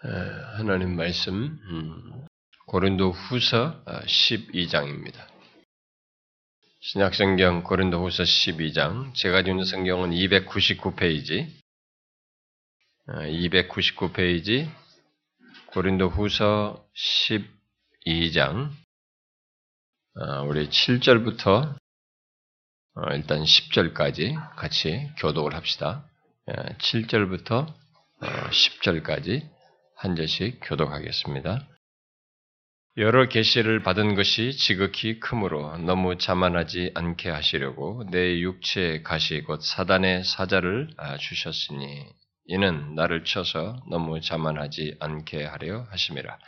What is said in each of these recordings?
하나님 말씀 음, 고린도 후서 12장입니다. 아, 신약성경 고린도 후서 12장 제가 주는 성경은 299페이지 299페이지 아, 고린도 후서 12장 아, 우리 7절부터 어, 일단 10절까지 같이 교독을 합시다. 7절부터 10절까지 한 절씩 교독하겠습니다. 여러 계시를 받은 것이 지극히 크므로 너무 자만하지 않게 하시려고 내 육체의 가시 곧 사단의 사자를 아, 주셨으니 이는 나를 쳐서 너무 자만하지 않게 하려 하심이라.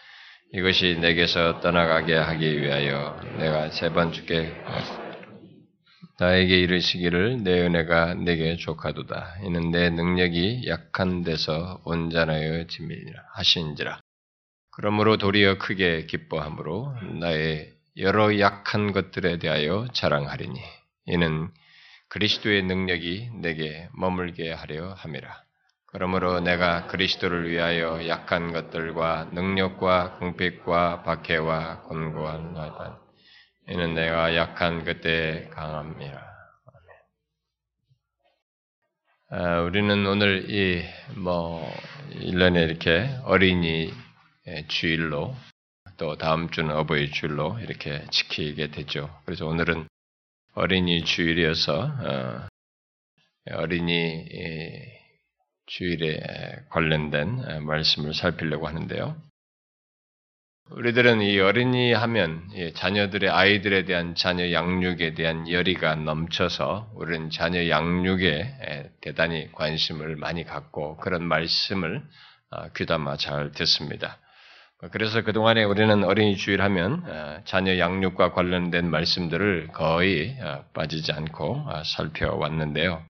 이것이 내게서 떠나가게 하기 위하여 내가 세 번 주께 나에게 이르시기를 내 은혜가 내게 족하도다. 이는 내 능력이 약한 데서 온전하여 짐이라 하신지라. 그러므로 도리어 크게 기뻐함으로 나의 여러 약한 것들에 대하여 자랑하리니 이는 그리스도의 능력이 내게 머물게 하려 함이라. 그러므로 내가 그리스도를 위하여 약한 것들과 능력과 궁핍과 박해와 곤고한 나다. 이는 내가 약한 그때 강함이라. 아, 우리는 오늘 이, 뭐, 1년에 이렇게 어린이 주일로 또 다음 주는 어버이 주일로 이렇게 지키게 되죠. 그래서 오늘은 어린이 주일이어서, 어, 어린이 주일에 관련된 말씀을 살피려고 하는데요. 우리들은 이 어린이 하면 자녀들의 아이들에 대한 자녀 양육에 대한 열의가 넘쳐서 우리는 자녀 양육에 대단히 관심을 많이 갖고 그런 말씀을 아, 귀담아 잘 듣습니다. 그래서 그동안에 우리는 어린이 주일 하면 아, 자녀 양육과 관련된 말씀들을 거의 아, 빠지지 않고 살펴왔는데요.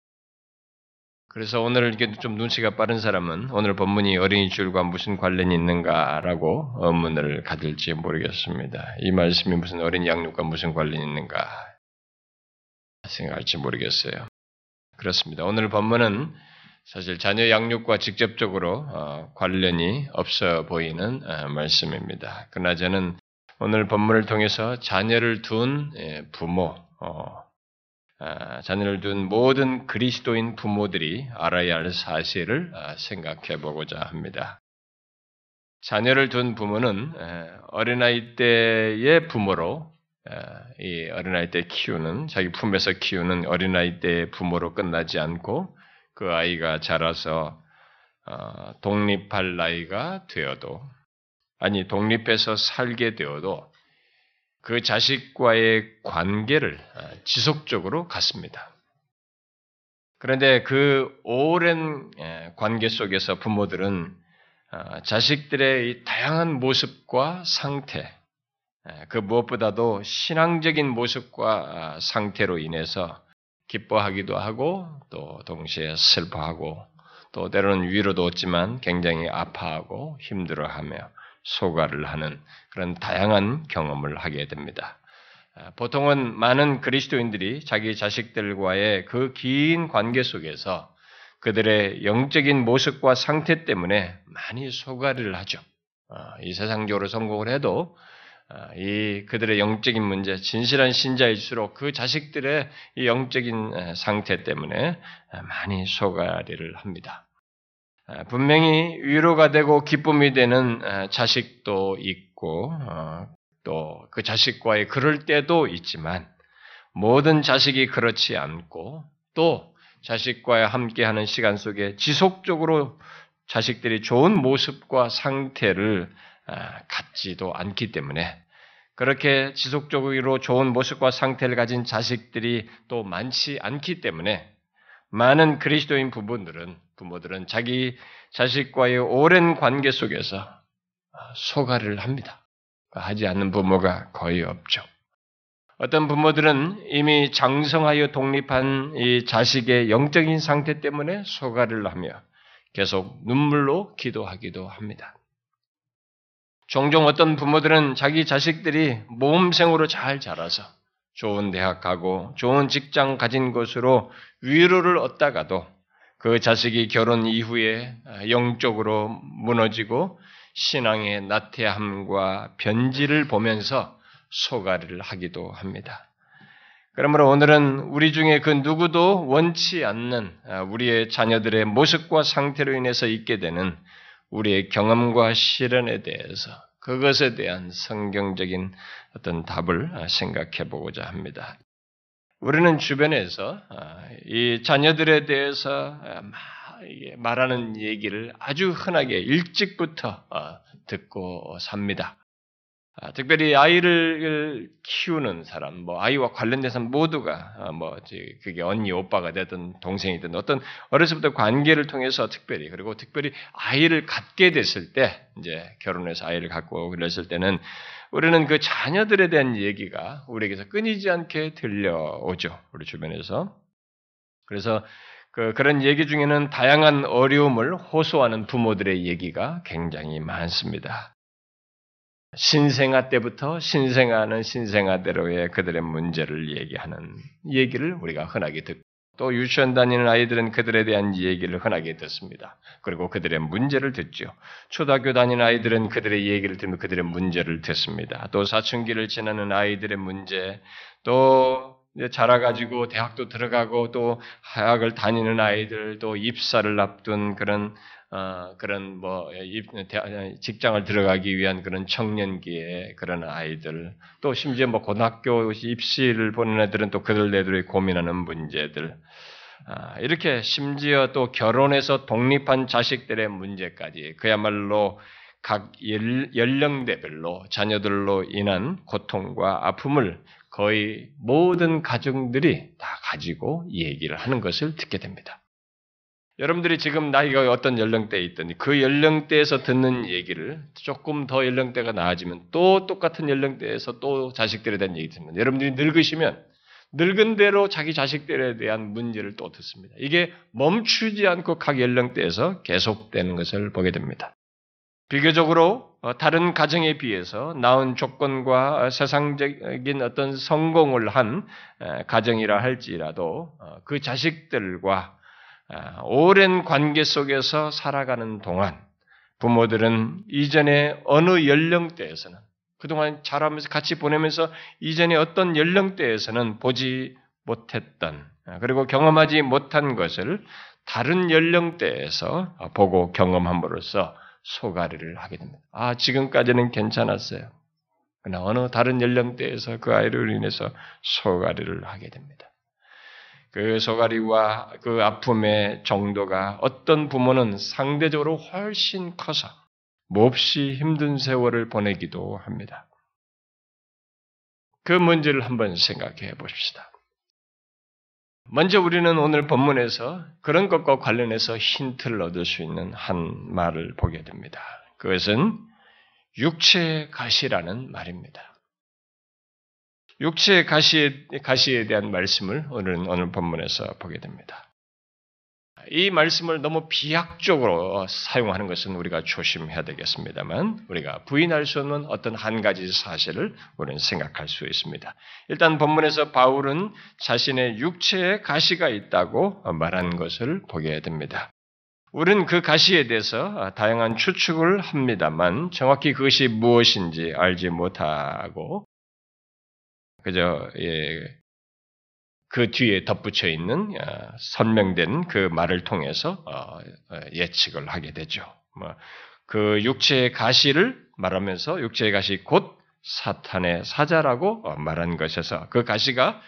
그래서 오늘 이게 좀 눈치가 빠른 사람은 오늘 본문이 어린이 줄과 무슨 관련이 있는가라고 의문을 가질지 모르겠습니다. 이 말씀이 무슨 어린 양육과 무슨 관련이 있는가 생각할지 모르겠어요. 그렇습니다. 오늘 본문은 사실 자녀 양육과 직접적으로 어, 관련이 없어 보이는 어, 말씀입니다. 그러나 저는 오늘 본문을 통해서 자녀를 둔 예, 부모, 어, 아, 자녀를 둔 모든 그리스도인 부모들이 알아야 할 사실을 아, 생각해 보고자 합니다. 자녀를 둔 부모는 어린아이 때의 부모로 이 어린아이 때 키우는 자기 품에서 키우는 어린아이 때의 부모로 끝나지 않고 그 아이가 자라서 어, 독립할 나이가 되어도 아니 독립해서 살게 되어도 그 자식과의 관계를 아, 지속적으로 갖습니다. 그런데 그 오랜 예, 관계 속에서 부모들은 아, 자식들의 다양한 모습과 상태, 예, 그 무엇보다도 신앙적인 모습과 아, 상태로 인해서 기뻐하기도 하고 또 동시에 슬퍼하고 또 때로는 위로도 얻지만 굉장히 아파하고 힘들어하며 소가를 하는 그런 다양한 경험을 하게 됩니다. 아, 보통은 많은 그리스도인들이 자기 자식들과의 그 긴 관계 속에서 그들의 영적인 모습과 상태 때문에 많이 소가를 하죠. 아, 이 세상적으로 성공을 해도 아, 이 그들의 영적인 문제, 진실한 신자일수록 그 자식들의 이 영적인 상태 때문에 많이 소가리를 합니다. 분명히 위로가 되고 기쁨이 되는 자식도 있고 어, 또그 자식과의 그럴 때도 있지만 모든 자식이 그렇지 않고 또 자식과 함께하는 시간 속에 지속적으로 자식들이 좋은 모습과 상태를 갖지도 않기 때문에 그렇게 지속적으로 좋은 모습과 상태를 가진 자식들이 또 많지 않기 때문에 많은 그리스도인 부부들은 부모들은 자기 자식과의 오랜 관계 속에서 소가를 합니다. 하지 않는 부모가 거의 없죠. 어떤 부모들은 이미 장성하여 독립한 이 자식의 영적인 상태 때문에 소가를 하며 계속 눈물로 기도하기도 합니다. 종종 어떤 부모들은 자기 자식들이 모험생으로 잘 자라서 좋은 대학 가고 좋은 직장 가진 것으로 위로를 얻다가도 그 자식이 결혼 이후에 영적으로 무너지고 신앙의 나태함과 변질을 보면서 소가리를 하기도 합니다. 그러므로 오늘은 우리 중에 그 누구도 원치 않는 우리의 자녀들의 모습과 상태로 인해서 있게 되는 우리의 경험과 실현에 대해서 그것에 대한 성경적인 어떤 답을 생각해 보고자 합니다. 우리는 주변에서 이 자녀들에 대해서 말하는 얘기를 아주 흔하게 일찍부터 듣고 삽니다. 아, 특별히 아이를 키우는 사람, 뭐 아이와 관련된 사람 모두가 아, 뭐 그게 언니, 오빠가 되든 동생이든 어떤 어렸을부터 관계를 통해서 특별히 그리고 특별히 아이를 갖게 됐을 때 이제 결혼해서 아이를 갖고 그랬을 때는 우리는 그 자녀들에 대한 얘기가 우리에게서 끊이지 않게 들려오죠. 우리 주변에서. 그래서 그 그런 얘기 중에는 다양한 어려움을 호소하는 부모들의 얘기가 굉장히 많습니다. 신생아 때부터 신생아는 신생아대로의 그들의 문제를 얘기하는 얘기를 우리가 흔하게 듣고 또 유치원 다니는 아이들은 그들에 대한 얘기를 흔하게 듣습니다. 그리고 그들의 문제를 듣죠. 초등학교 다니는 아이들은 그들의 얘기를 들으면 그들의 문제를 듣습니다. 또 사춘기를 지나는 아이들의 문제, 또 자라가지고 대학도 들어가고 또 하학을 다니는 아이들, 또 입사를 앞둔 그런 어, 그런 뭐 직장을 들어가기 위한 그런 청년기에 그런 아이들 또 심지어 뭐 고등학교 입시를 보는 애들은 또 그들네들이 고민하는 문제들 아, 이렇게 심지어 또 결혼해서 독립한 자식들의 문제까지 그야말로 각 연령대별로 자녀들로 인한 고통과 아픔을 거의 모든 가정들이 다 가지고 얘기를 하는 것을 듣게 됩니다. 여러분들이 지금 나이가 어떤 연령대에 있더니 그 연령대에서 듣는 얘기를 조금 더 연령대가 나아지면 또 똑같은 연령대에서 또 자식들에 대한 얘기 듣는 여러분들이 늙으시면 늙은 대로 자기 자식들에 대한 문제를 또 듣습니다. 이게 멈추지 않고 각 연령대에서 계속되는 것을 보게 됩니다. 비교적으로 어, 다른 가정에 비해서 나은 조건과 세상적인 어떤 성공을 한 가정이라 할지라도 어, 그 자식들과 아, 오랜 관계 속에서 살아가는 동안 부모들은 이전에 어느 연령대에서는 그동안 자라면서 같이 보내면서 이전에 어떤 연령대에서는 보지 못했던 아, 그리고 경험하지 못한 것을 다른 연령대에서 보고 경험함으로써 소가리를 하게 됩니다. 아, 지금까지는 괜찮았어요. 그러나 어느 다른 연령대에서 그 아이를 인해서 소가리를 하게 됩니다. 그 소가리와 그 아픔의 정도가 어떤 부모는 상대적으로 훨씬 커서 몹시 힘든 세월을 보내기도 합니다. 그 문제를 한번 생각해 보십시다. 먼저 우리는 오늘 본문에서 그런 것과 관련해서 힌트를 얻을 수 있는 한 말을 보게 됩니다. 그것은 육체의 가시라는 말입니다. 육체의 가시에, 가시에 대한 말씀을 오늘은 오늘 본문에서 보게 됩니다. 이 말씀을 너무 비약적으로 사용하는 것은 우리가 조심해야 되겠습니다만 우리가 부인할 수 없는 어떤 한 가지 사실을 우리는 생각할 수 있습니다. 일단 본문에서 바울은 자신의 육체에 가시가 있다고 말한 것을 보게 됩니다. 우리는 그 가시에 대해서 다양한 추측을 합니다만 정확히 그것이 무엇인지 알지 못하고 그저 예, 그 뒤에 덧붙여 있는 어, 선명된 그 말을 통해서 어, 어, 예측을 하게 되죠. 뭐, 그 육체의 가시를 말하면서 육체의 가시 곧 사탄의 사자라고 말한 것에서 그 가시가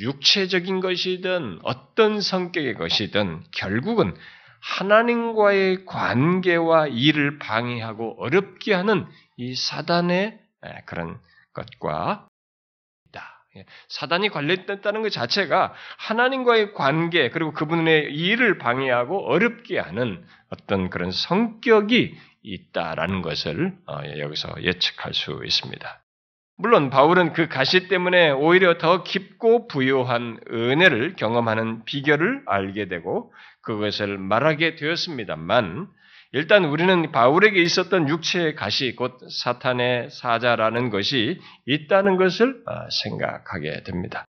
육체적인 것이든 어떤 성격의 것이든 결국은 하나님과의 관계와 일을 방해하고 어렵게 하는 이 사단의 그런 것과 예, 사단이 관련됐다는 것 자체가 하나님과의 관계 그리고 그분의 일을 방해하고 어렵게 하는 어떤 그런 성격이 있다라는 것을 어, 예, 여기서 예측할 수 있습니다. 물론 바울은 그 가시 때문에 오히려 더 깊고 부요한 은혜를 경험하는 비결을 알게 되고 그것을 말하게 되었습니다만 일단 우리는 바울에게 있었던 육체의 가시, 곧 사탄의 사자라는 것이 있다는 것을 아, 생각하게 됩니다.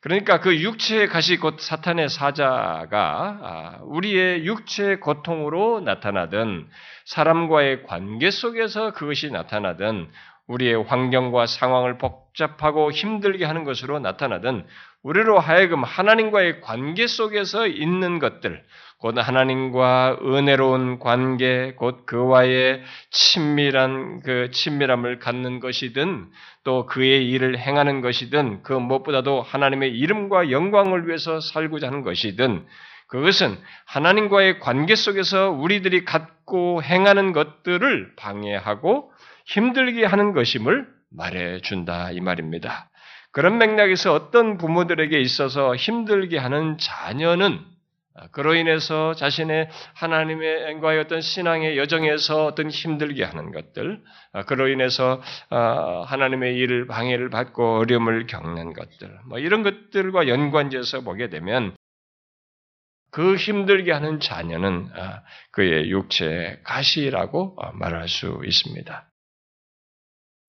그러니까 그 육체의 가시 곧 사탄의 사자가 아, 우리의 육체의 고통으로 나타나든 사람과의 관계 속에서 그것이 나타나든 우리의 환경과 상황을 복잡하고 힘들게 하는 것으로 나타나든 우리로 하여금 하나님과의 관계 속에서 있는 것들, 곧 하나님과 은혜로운 관계, 곧 그와의 친밀한 그 친밀함을 갖는 것이든 또 그의 일을 행하는 것이든 그 무엇보다도 하나님의 이름과 영광을 위해서 살고자 하는 것이든 그것은 하나님과의 관계 속에서 우리들이 갖고 행하는 것들을 방해하고 힘들게 하는 것임을 말해준다 이 말입니다. 그런 맥락에서 어떤 부모들에게 있어서 힘들게 하는 자녀는 그로 인해서 자신의 하나님의 과의 어떤 신앙의 여정에서 어떤 힘들게 하는 것들, 그로 인해서 하나님의 일을 방해를 받고 어려움을 겪는 것들, 뭐 이런 것들과 연관지어서 보게 되면 그 힘들게 하는 자녀는 그의 육체의 가시라고 말할 수 있습니다.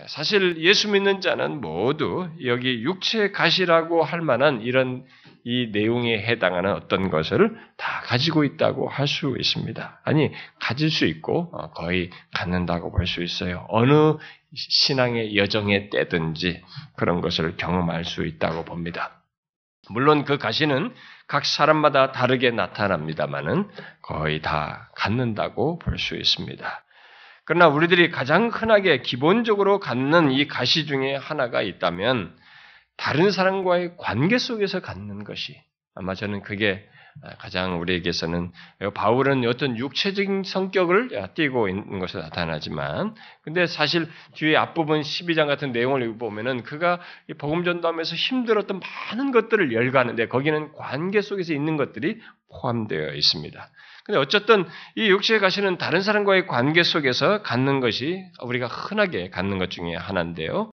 사실 예수 믿는 자는 모두 여기 육체 가시라고 할 만한 이런 이 내용에 해당하는 어떤 것을 다 가지고 있다고 할 수 있습니다. 아니, 가질 수 있고 어, 거의 갖는다고 볼 수 있어요. 어느 신앙의 여정의 때든지 그런 것을 경험할 수 있다고 봅니다. 물론 그 가시는 각 사람마다 다르게 나타납니다만은 거의 다 갖는다고 볼 수 있습니다. 그러나 우리들이 가장 흔하게 기본적으로 갖는 이 가시 중에 하나가 있다면 다른 사람과의 관계 속에서 갖는 것이 아마 저는 그게 가장 우리에게서는 바울은 어떤 육체적인 성격을 띠고 있는 것으로 나타나지만 근데 사실 뒤에 앞부분 12장 같은 내용을 보면은 그가 복음 전도하면서 힘들었던 많은 것들을 열거하는데 거기는 관계 속에서 있는 것들이 포함되어 있습니다. 근데 어쨌든 이 육체에 가시는 다른 사람과의 관계 속에서 갖는 것이 우리가 흔하게 갖는 것 중에 하나인데요.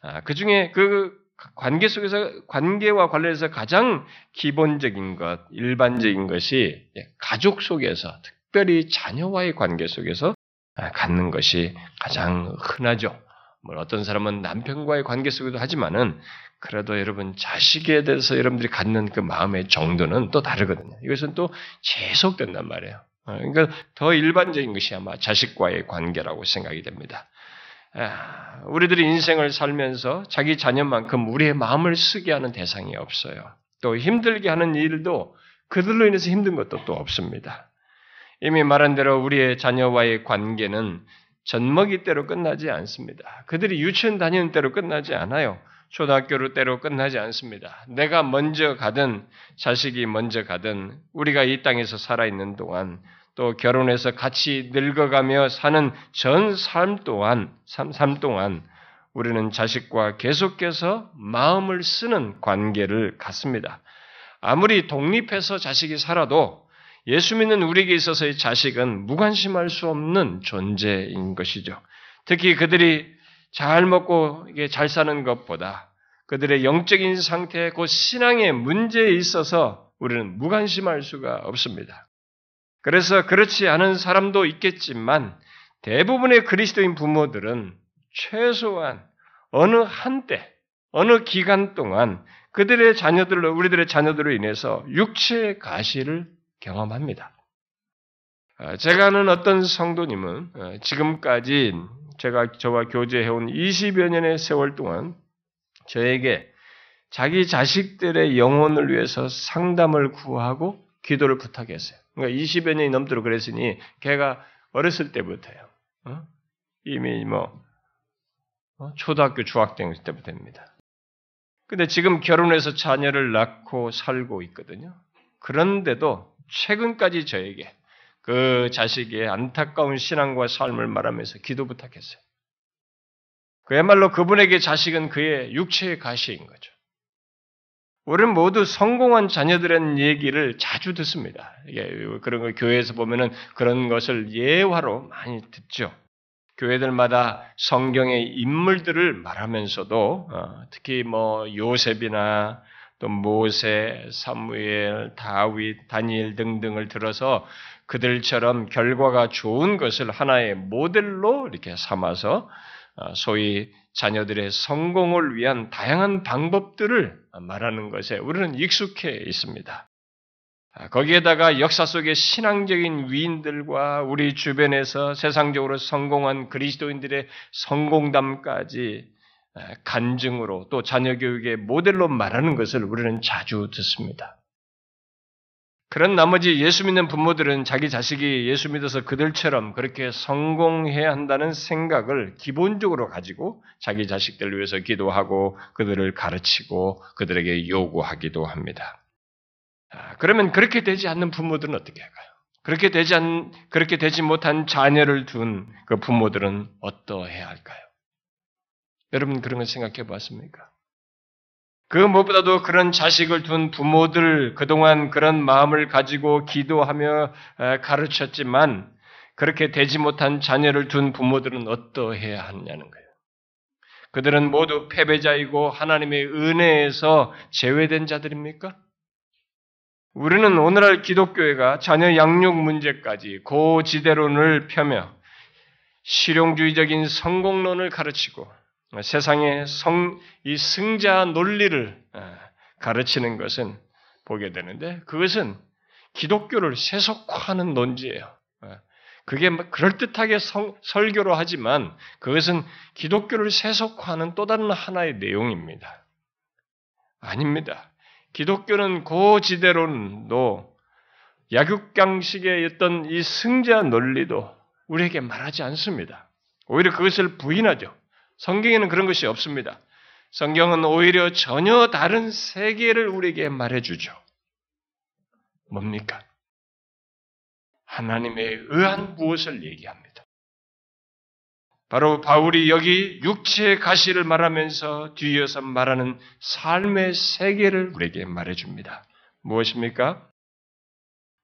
아, 그 중에 그 관계 속에서 관계와 관련해서 가장 기본적인 것, 일반적인 것이 가족 속에서 특별히 자녀와의 관계 속에서 아, 갖는 것이 가장 흔하죠. 뭐 어떤 사람은 남편과의 관계 속에도 하지만은 그래도 여러분 자식에 대해서 여러분들이 갖는 그 마음의 정도는 또 다르거든요. 이것은 또 계속된단 말이에요. 어, 그러니까 더 일반적인 것이 아마 자식과의 관계라고 생각이 됩니다. 우리들이 인생을 살면서 자기 자녀만큼 우리의 마음을 쓰게 하는 대상이 없어요. 또 힘들게 하는 일도 그들로 인해서 힘든 것도 또 없습니다. 이미 말한 대로 우리의 자녀와의 관계는 젖먹이 때로 끝나지 않습니다. 그들이 유치원 다니는 때로 끝나지 않아요. 초등학교로 때로 끝나지 않습니다. 내가 먼저 가든 자식이 먼저 가든 우리가 이 땅에서 살아있는 동안 또 결혼해서 같이 늙어가며 사는 전 삶 동안, 삶, 삶 동안 우리는 자식과 계속해서 마음을 쓰는 관계를 갖습니다. 아무리 독립해서 자식이 살아도 예수 믿는 우리에게 있어서의 자식은 무관심할 수 없는 존재인 것이죠. 특히 그들이 잘 먹고 잘 사는 것보다 그들의 영적인 상태, 그 신앙의 문제에 있어서 우리는 무관심할 수가 없습니다. 그래서 그렇지 않은 사람도 있겠지만 대부분의 그리스도인 부모들은 최소한 어느 한때, 어느 기간 동안 그들의 자녀들로, 우리들의 자녀들로 인해서 육체의 가시를 경험합니다. 아, 제가 아는 어떤 성도님은 어, 지금까지 제가 저와 교제해온 20여 년의 세월 동안 저에게 자기 자식들의 영혼을 위해서 상담을 구하고 기도를 부탁했어요. 그러니까 20여 년이 넘도록 그랬으니 걔가 어렸을 때부터요. 어? 이미 뭐 어? 초등학교 중학생 때부터입니다. 근데 지금 결혼해서 자녀를 낳고 살고 있거든요. 그런데도 최근까지 저에게 그 자식의 안타까운 신앙과 삶을 말하면서 기도 부탁했어요. 그야말로 그분에게 자식은 그의 육체의 가시인 거죠. 우리는 모두 성공한 자녀들의 얘기를 자주 듣습니다. 그런 거 교회에서 보면은 그런 것을 예화로 많이 듣죠. 교회들마다 성경의 인물들을 말하면서도 어, 특히 뭐 요셉이나 또 모세, 사무엘, 다윗, 다니엘 등등을 들어서 그들처럼 결과가 좋은 것을 하나의 모델로 이렇게 삼아서 어, 소위 자녀들의 성공을 위한 다양한 방법들을 말하는 것에 우리는 익숙해 있습니다. 아, 거기에다가 역사 속의 신앙적인 위인들과 우리 주변에서 세상적으로 성공한 그리스도인들의 성공담까지 간증으로 또 자녀 교육의 모델로 말하는 것을 우리는 자주 듣습니다. 그런 나머지 예수 믿는 부모들은 자기 자식이 예수 믿어서 그들처럼 그렇게 성공해야 한다는 생각을 기본적으로 가지고 자기 자식들을 위해서 기도하고 그들을 가르치고 그들에게 요구하기도 합니다. 아, 그러면 그렇게 되지 않는 부모들은 어떻게 할까요? 그렇게 되지 않, 그렇게 되지 못한 자녀를 둔 그 부모들은 어떠해야 할까요? 여러분 그런 걸 생각해 봤습니까? 그 무엇보다도 그런 자식을 둔 부모들 그동안 그런 마음을 가지고 기도하며 가르쳤지만 그렇게 되지 못한 자녀를 둔 부모들은 어떠해야 하느냐는 거예요. 그들은 모두 패배자이고 하나님의 은혜에서 제외된 자들입니까? 우리는 오늘날 기독교회가 자녀 양육 문제까지 고지대론을 펴며 실용주의적인 성공론을 가르치고 세상의 성, 이 승자 논리를 어, 가르치는 것은 보게 되는데 그것은 기독교를 세속화하는 논지예요. 어, 그게 그럴듯하게 성, 설교로 하지만 그것은 기독교를 세속화하는 또 다른 하나의 내용입니다. 아닙니다. 기독교는 고지대로도 약육강식의 어떤 이 승자 논리도 우리에게 말하지 않습니다. 오히려 그것을 부인하죠. 성경에는 그런 것이 없습니다. 성경은 오히려 전혀 다른 세계를 우리에게 말해주죠. 뭡니까? 하나님의 의한 무엇을 얘기합니다. 바로 바울이 여기 육체의 가시를 말하면서 뒤이어서 말하는 삶의 세계를 우리에게 말해줍니다. 무엇입니까?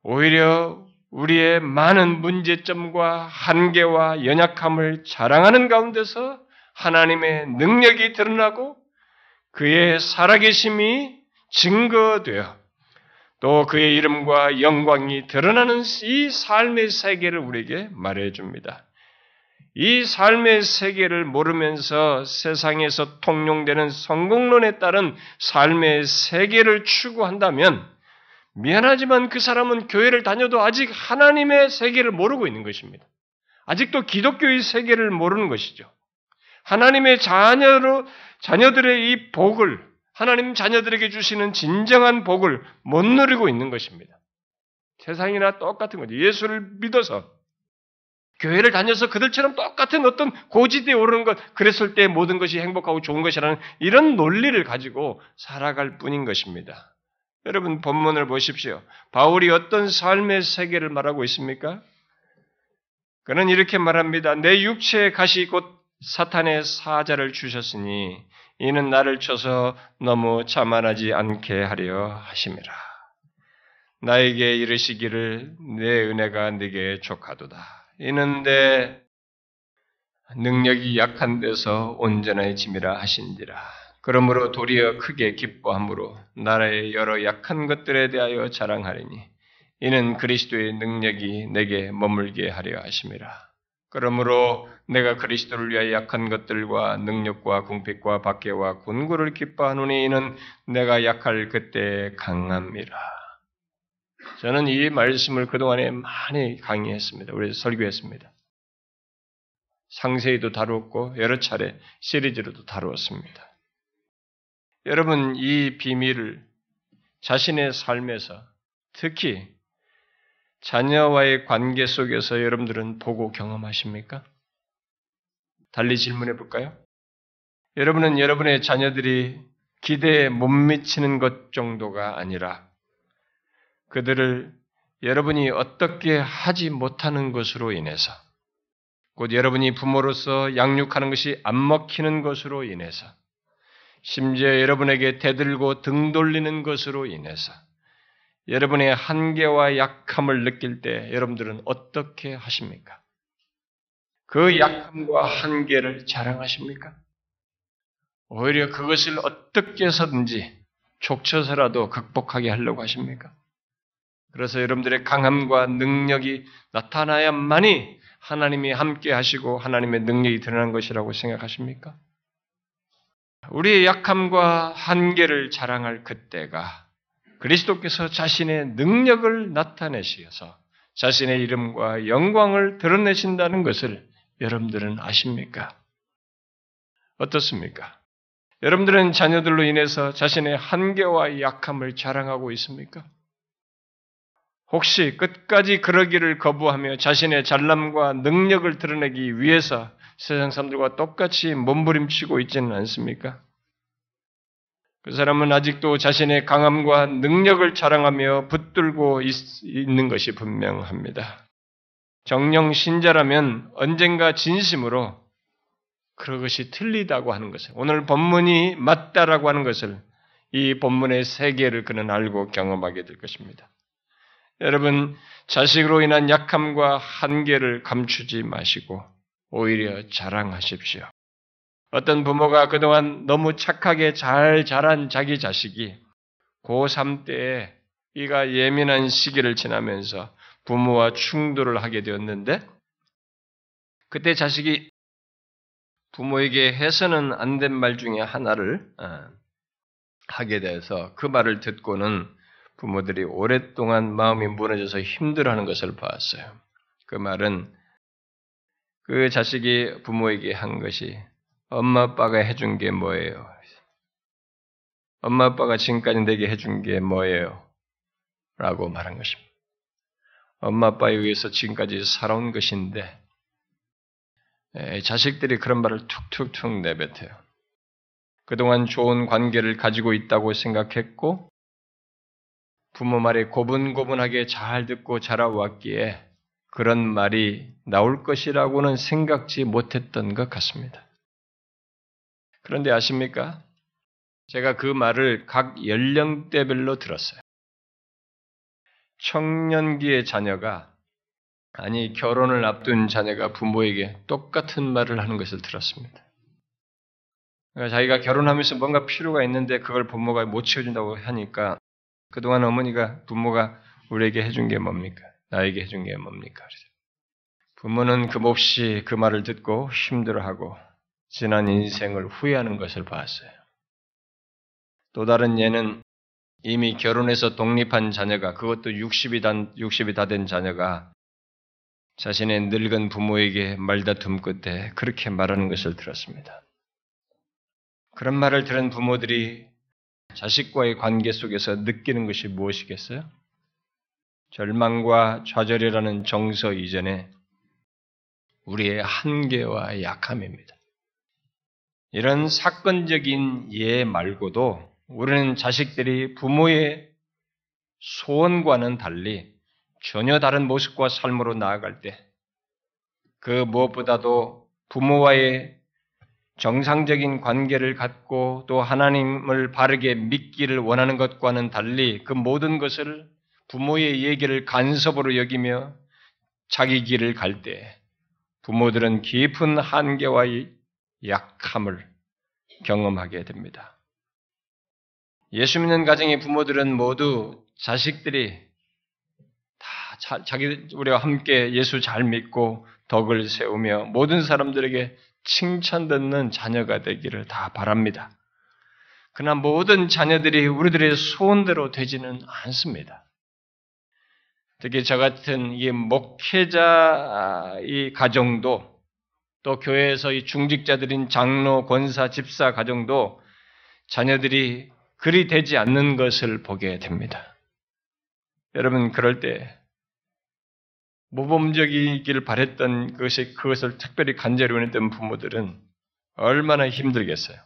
오히려 우리의 많은 문제점과 한계와 연약함을 자랑하는 가운데서 하나님의 능력이 드러나고 그의 살아계심이 증거되어 또 그의 이름과 영광이 드러나는 이 삶의 세계를 우리에게 말해줍니다. 이 삶의 세계를 모르면서 세상에서 통용되는 성공론에 따른 삶의 세계를 추구한다면 미안하지만 그 사람은 교회를 다녀도 아직 하나님의 세계를 모르고 있는 것입니다. 아직도 기독교의 세계를 모르는 것이죠. 하나님의 자녀로 자녀들의 이 복을 하나님 자녀들에게 주시는 진정한 복을 못 누리고 있는 것입니다. 세상이나 똑같은 거죠. 예수를 믿어서 교회를 다녀서 그들처럼 똑같은 어떤 고지대에 오르는 것, 그랬을 때 모든 것이 행복하고 좋은 것이라는 이런 논리를 가지고 살아갈 뿐인 것입니다. 여러분 본문을 보십시오. 바울이 어떤 삶의 세계를 말하고 있습니까? 그는 이렇게 말합니다. 내 육체의 가시 곧 사탄의 사자를 주셨으니 이는 나를 쳐서 너무 자만하지 않게 하려 하심이라. 나에게 이르시기를 내 은혜가 네게 족하도다. 이는 내 능력이 약한 데서 온전의 짐이라 하신지라. 그러므로 도리어 크게 기뻐함으로 나라의 여러 약한 것들에 대하여 자랑하리니 이는 그리스도의 능력이 내게 머물게 하려 하심이라. 그러므로 내가 그리스도를 위하여 약한 것들과 능력과 궁핍과 박해와 군고를 기뻐하노니 이는 내가 약할 그때 강함이라. 저는 이 말씀을 그동안에 많이 강의했습니다. 우리 설교했습니다. 상세히도 다루었고 여러 차례 시리즈로도 다루었습니다. 여러분 이 비밀을 자신의 삶에서 특히 자녀와의 관계 속에서 여러분들은 보고 경험하십니까? 달리 질문해 볼까요? 여러분은 여러분의 자녀들이 기대에 못 미치는 것 정도가 아니라 그들을 여러분이 어떻게 하지 못하는 것으로 인해서 곧 여러분이 부모로서 양육하는 것이 안 먹히는 것으로 인해서 심지어 여러분에게 대들고 등 돌리는 것으로 인해서 여러분의 한계와 약함을 느낄 때 여러분들은 어떻게 하십니까? 그 약함과 한계를 자랑하십니까? 오히려 그것을 어떻게 해서든지 족쳐서라도 극복하게 하려고 하십니까? 그래서 여러분들의 강함과 능력이 나타나야만이 하나님이 함께 하시고 하나님의 능력이 드러난 것이라고 생각하십니까? 우리의 약함과 한계를 자랑할 그때가 그리스도께서 자신의 능력을 나타내시어서 자신의 이름과 영광을 드러내신다는 것을 여러분들은 아십니까? 어떻습니까? 여러분들은 자녀들로 인해서 자신의 한계와 약함을 자랑하고 있습니까? 혹시 끝까지 그러기를 거부하며 자신의 잘남과 능력을 드러내기 위해서 세상 사람들과 똑같이 몸부림치고 있지는 않습니까? 그 사람은 아직도 자신의 강함과 능력을 자랑하며 붙들고 있, 는 것이 분명합니다. 정령 신자라면 언젠가 진심으로 그것이 틀리다고 하는 것을, 오늘 본문이 맞다라고 하는 것을 이 본문의 세계를 그는 알고 경험하게 될 것입니다. 여러분, 자식으로 인한 약함과 한계를 감추지 마시고 오히려 자랑하십시오. 어떤 부모가 그동안 너무 착하게 잘 자란 자기 자식이 고3 때에 이가 예민한 시기를 지나면서 부모와 충돌을 하게 되었는데 그때 자식이 부모에게 해서는 안 된 말 중에 하나를 어, 하게 돼서 그 말을 듣고는 부모들이 오랫동안 마음이 무너져서 힘들어하는 것을 봤어요. 그 말은 그 자식이 부모에게 한 것이 엄마 아빠가 해준 게 뭐예요? 엄마 아빠가 지금까지 내게 해준 게 뭐예요? 라고 말한 것입니다. 엄마 아빠에 의해서 지금까지 살아온 것인데 자식들이 그런 말을 툭툭툭 내뱉어요. 그동안 좋은 관계를 가지고 있다고 생각했고 부모 말에 고분고분하게 잘 듣고 자라왔기에 그런 말이 나올 것이라고는 생각지 못했던 것 같습니다. 그런데 아십니까? 제가 그 말을 각 연령대별로 들었어요. 청년기의 자녀가, 아니, 결혼을 앞둔 자녀가 부모에게 똑같은 말을 하는 것을 들었습니다. 그러니까 자기가 결혼하면서 뭔가 필요가 있는데 그걸 부모가 못 채워준다고 하니까 그동안 어머니가 부모가 우리에게 해준 게 뭡니까? 나에게 해준 게 뭡니까? 부모는 금없이 그 말을 듣고 힘들어하고 지난 인생을 후회하는 것을 봤어요. 또 다른 예는 이미 결혼해서 독립한 자녀가 그것도 60이, 단, 60이 다 된 자녀가 자신의 늙은 부모에게 말다툼 끝에 그렇게 말하는 것을 들었습니다. 그런 말을 들은 부모들이 자식과의 관계 속에서 느끼는 것이 무엇이겠어요? 절망과 좌절이라는 정서 이전에 우리의 한계와 약함입니다. 이런 사건적인 예 말고도 우리는 자식들이 부모의 소원과는 달리 전혀 다른 모습과 삶으로 나아갈 때 그 무엇보다도 부모와의 정상적인 관계를 갖고 또 하나님을 바르게 믿기를 원하는 것과는 달리 그 모든 것을 부모의 얘기를 간섭으로 여기며 자기 길을 갈 때 부모들은 깊은 한계와 약함을 경험하게 됩니다. 예수 믿는 가정의 부모들은 모두 자식들이 다 자기 우리와 함께 예수 잘 믿고 덕을 세우며 모든 사람들에게 칭찬 듣는 자녀가 되기를 다 바랍니다. 그러나 모든 자녀들이 우리들의 소원대로 되지는 않습니다. 특히 저 같은 이 목회자 이 가정도 또 교회에서 이 중직자들인 장로, 권사, 집사 가정도 자녀들이 그리 되지 않는 것을 보게 됩니다. 여러분 그럴 때 모범적이길 바랬던 것이 그것을 특별히 간절히 원했던 부모들은 얼마나 힘들겠어요.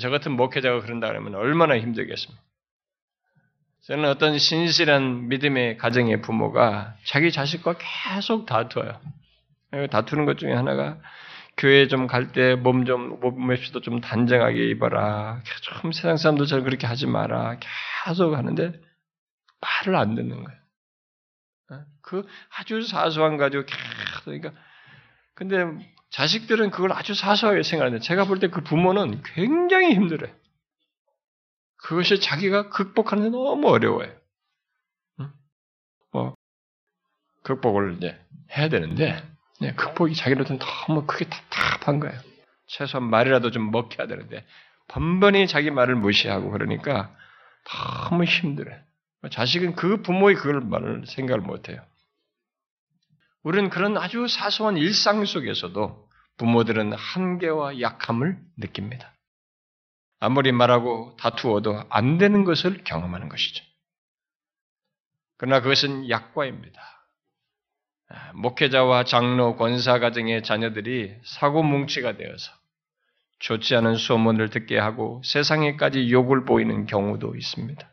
저 같은 목회자가 그런다 그러면 얼마나 힘들겠습니까? 저는 어떤 신실한 믿음의 가정의 부모가 자기 자식과 계속 다투어요. 다투는 것 중에 하나가 교회 좀 갈 때 몸 좀, 몸맵시도 좀 단정하게 입어라. 좀 세상 사람들처럼 그렇게 하지 마라. 계속 하는데 말을 안 듣는 거예요. 어? 그 아주 사소한 가지고 계속 그러니까 근데 자식들은 그걸 아주 사소하게 생각하는데 제가 볼 때 그 부모는 굉장히 힘들어요. 그것이 자기가 극복하는 데 너무 어려워요. 뭐 극복을 이제 해야 되는데 네, 극복이 자기로서는 너무 크게 답답한 거예요. 최소한 말이라도 좀 먹게 해야 되는데 번번이 자기 말을 무시하고 그러니까 너무 힘들어요. 자식은 그 부모의 그걸 말을 생각을 못해요. 우리는 그런 아주 사소한 일상 속에서도 부모들은 한계와 약함을 느낍니다. 아무리 말하고 다투어도 안 되는 것을 경험하는 것이죠. 그러나 그것은 약과입니다. 아, 목회자와 장로, 권사 가정의 자녀들이 사고 뭉치가 되어서 좋지 않은 소문을 듣게 하고 세상에까지 욕을 보이는 경우도 있습니다.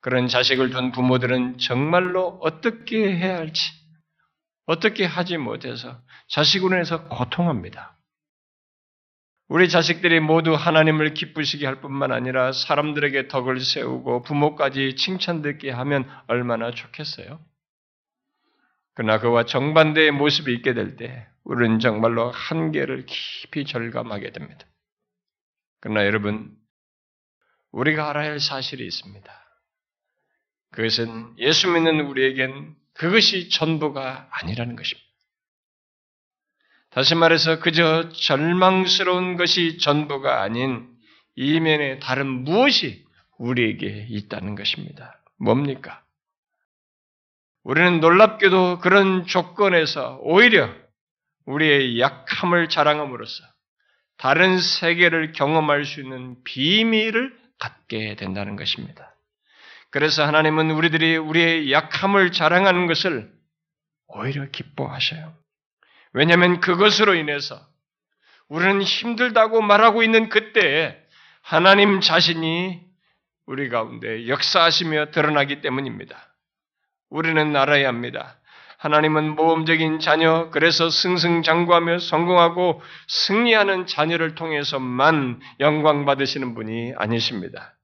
그런 자식을 둔 부모들은 정말로 어떻게 해야 할지, 어떻게 하지 못해서 자식으로 인해서 고통합니다. 우리 자식들이 모두 하나님을 기쁘시게 할 뿐만 아니라 사람들에게 덕을 세우고 부모까지 칭찬듣게 하면 얼마나 좋겠어요? 그러나 그와 정반대의 모습이 있게 될 때, 우리는 정말로 한계를 깊이 절감하게 됩니다. 그러나 여러분, 우리가 알아야 할 사실이 있습니다. 그것은 예수 믿는 우리에겐 그것이 전부가 아니라는 것입니다. 다시 말해서 그저 절망스러운 것이 전부가 아닌 이면에 다른 무엇이 우리에게 있다는 것입니다. 뭡니까? 우리는 놀랍게도 그런 조건에서 오히려 우리의 약함을 자랑함으로써 다른 세계를 경험할 수 있는 비밀을 갖게 된다는 것입니다. 그래서 하나님은 우리들이 우리의 약함을 자랑하는 것을 오히려 기뻐하셔요. 왜냐하면 그것으로 인해서 우리는 힘들다고 말하고 있는 그때에 하나님 자신이 우리 가운데 역사하시며 드러나기 때문입니다. 우리는 알아야 합니다. 하나님은 모험적인 자녀, 그래서 승승장구하며 성공하고 승리하는 자녀를 통해서만 영광 받으시는 분이 아니십니다.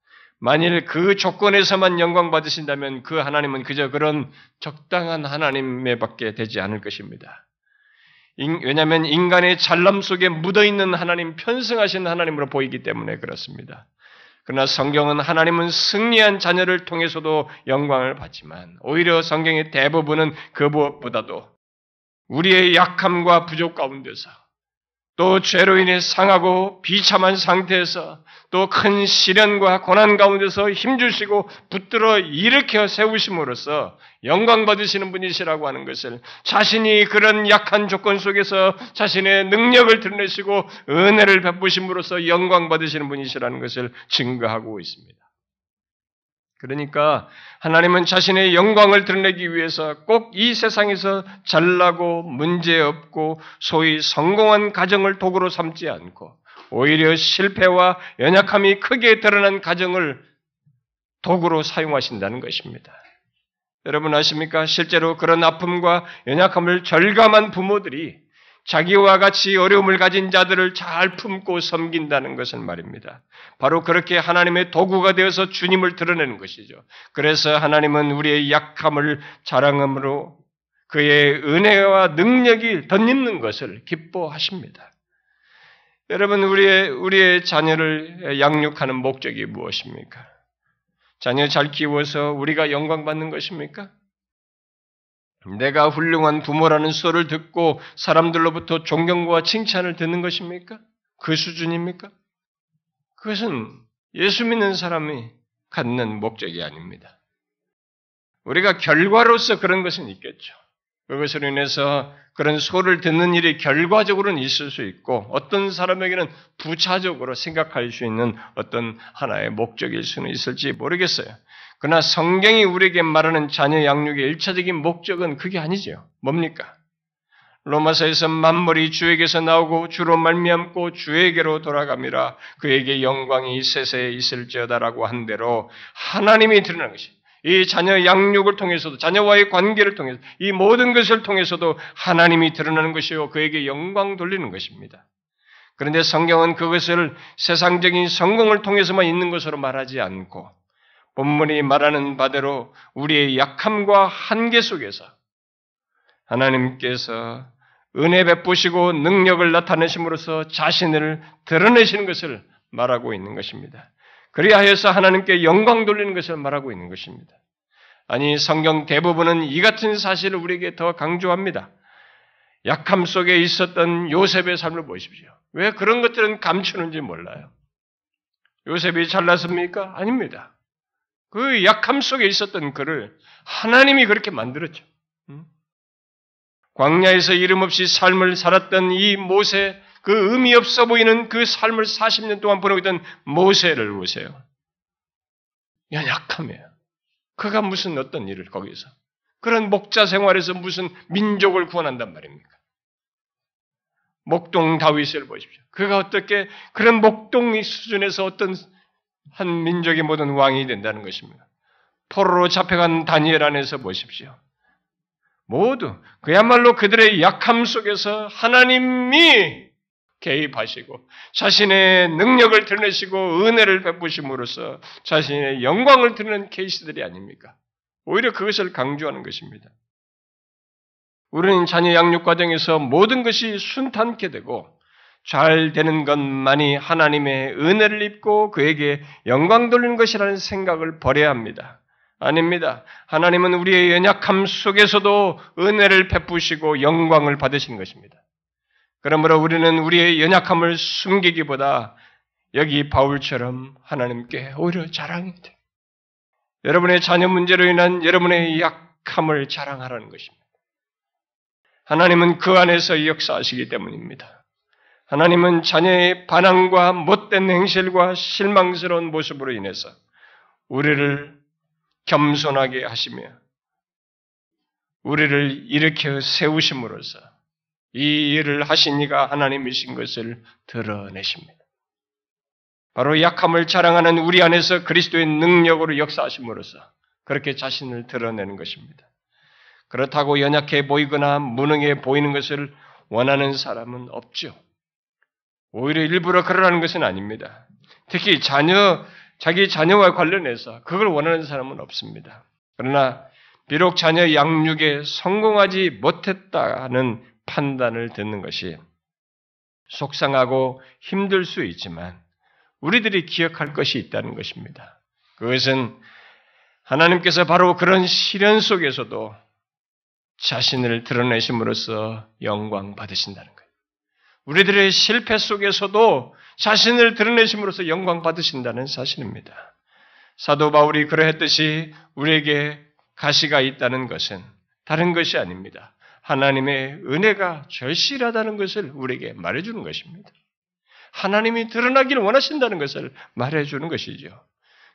만일 그 조건에서만 영광 받으신다면 그 하나님은 그저 그런 적당한 하나님에 밖에 되지 않을 것입니다. 왜냐하면 인간의 잘남 속에 묻어 있는 하나님, 편승하신 하나님으로 보이기 때문에 그렇습니다. 그러나 성경은 하나님은 승리한 자녀를 통해서도 영광을 받지만 오히려 성경의 대부분은 그보다도 우리의 약함과 부족 가운데서 또 죄로 인해 상하고 비참한 상태에서 또 큰 시련과 고난 가운데서 힘주시고 붙들어 일으켜 세우심으로써 영광 받으시는 분이시라고 하는 것을 자신이 그런 약한 조건 속에서 자신의 능력을 드러내시고 은혜를 베푸심으로써 영광 받으시는 분이시라는 것을 증거하고 있습니다. 그러니까 하나님은 자신의 영광을 드러내기 위해서 꼭 이 세상에서 잘나고 문제없고 소위 성공한 가정을 도구로 삼지 않고 오히려 실패와 연약함이 크게 드러난 가정을 도구로 사용하신다는 것입니다. 여러분 아십니까? 실제로 그런 아픔과 연약함을 절감한 부모들이 자기와 같이 어려움을 가진 자들을 잘 품고 섬긴다는 것을 말입니다. 바로 그렇게 하나님의 도구가 되어서 주님을 드러내는 것이죠. 그래서 하나님은 우리의 약함을 자랑함으로 그의 은혜와 능력이 덧입는 것을 기뻐하십니다. 여러분, 우리의, 우리의 자녀를 양육하는 목적이 무엇입니까? 자녀 잘 키워서 우리가 영광받는 것입니까? 내가 훌륭한 부모라는 소를 듣고 사람들로부터 존경과 칭찬을 듣는 것입니까? 그 수준입니까? 그것은 예수 믿는 사람이 갖는 목적이 아닙니다. 우리가 결과로서 그런 것은 있겠죠. 그것으로 인해서 그런 소를 듣는 일이 결과적으로는 있을 수 있고 어떤 사람에게는 부차적으로 생각할 수 있는 어떤 하나의 목적일 수는 있을지 모르겠어요. 그러나 성경이 우리에게 말하는 자녀 양육의 일차적인 목적은 그게 아니죠. 뭡니까? 로마서에서 만물이 주에게서 나오고 주로 말미암고 주에게로 돌아갑니다. 그에게 영광이 세세에 있을지어다라고 한 대로 하나님이 드러난 것이 이 자녀 양육을 통해서도 자녀와의 관계를 통해서 이 모든 것을 통해서도 하나님이 드러나는 것이요 그에게 영광 돌리는 것입니다. 그런데 성경은 그것을 세상적인 성공을 통해서만 있는 것으로 말하지 않고 본문이 말하는 바대로 우리의 약함과 한계 속에서 하나님께서 은혜 베푸시고 능력을 나타내심으로써 자신을 드러내시는 것을 말하고 있는 것입니다. 그리하여서 하나님께 영광 돌리는 것을 말하고 있는 것입니다. 아니 성경 대부분은 이 같은 사실을 우리에게 더 강조합니다. 약함 속에 있었던 요셉의 삶을 보십시오. 왜 그런 것들은 감추는지 몰라요. 요셉이 잘났습니까? 아닙니다. 그 약함 속에 있었던 그를 하나님이 그렇게 만들었죠. 광야에서 이름 없이 삶을 살았던 이 모세, 그 의미 없어 보이는 그 삶을 40년 동안 보내고 있던 모세를 보세요. 연약함이에요. 그가 무슨 어떤 일을 거기서 그런 목자 생활에서 무슨 민족을 구원한단 말입니까? 목동 다윗을 보십시오. 그가 어떻게 그런 목동 수준에서 어떤 한 민족의 모든 왕이 된다는 것입니다. 포로로 잡혀간 다니엘 안에서 보십시오. 모두 그야말로 그들의 약함 속에서 하나님이 개입하시고 자신의 능력을 드러내시고 은혜를 베푸심으로써 자신의 영광을 드러낸 케이스들이 아닙니까? 오히려 그것을 강조하는 것입니다. 우리는 자녀 양육 과정에서 모든 것이 순탄케 되고 잘 되는 것만이 하나님의 은혜를 입고 그에게 영광 돌리는 것이라는 생각을 버려야 합니다. 아닙니다. 하나님은 우리의 연약함 속에서도 은혜를 베푸시고 영광을 받으신 것입니다. 그러므로 우리는 우리의 연약함을 숨기기보다 여기 바울처럼 하나님께 오히려 자랑이 돼. 여러분의 자녀 문제로 인한 여러분의 약함을 자랑하라는 것입니다. 하나님은 그 안에서 역사하시기 때문입니다. 하나님은 자녀의 반항과 못된 행실과 실망스러운 모습으로 인해서 우리를 겸손하게 하시며 우리를 일으켜 세우심으로써 이 일을 하신 이가 하나님이신 것을 드러내십니다. 바로 약함을 자랑하는 우리 안에서 그리스도의 능력으로 역사하심으로써 그렇게 자신을 드러내는 것입니다. 그렇다고 연약해 보이거나 무능해 보이는 것을 원하는 사람은 없죠. 오히려 일부러 그러라는 것은 아닙니다. 특히 자녀, 자기 자녀와 관련해서 그걸 원하는 사람은 없습니다. 그러나 비록 자녀 양육에 성공하지 못했다는 판단을 듣는 것이 속상하고 힘들 수 있지만 우리들이 기억할 것이 있다는 것입니다. 그것은 하나님께서 바로 그런 시련 속에서도 자신을 드러내심으로써 영광 받으신다는 거예요. 우리들의 실패 속에서도 자신을 드러내심으로써 영광 받으신다는 사실입니다. 사도 바울이 그러했듯이 우리에게 가시가 있다는 것은 다른 것이 아닙니다. 하나님의 은혜가 절실하다는 것을 우리에게 말해주는 것입니다. 하나님이 드러나기를 원하신다는 것을 말해주는 것이죠.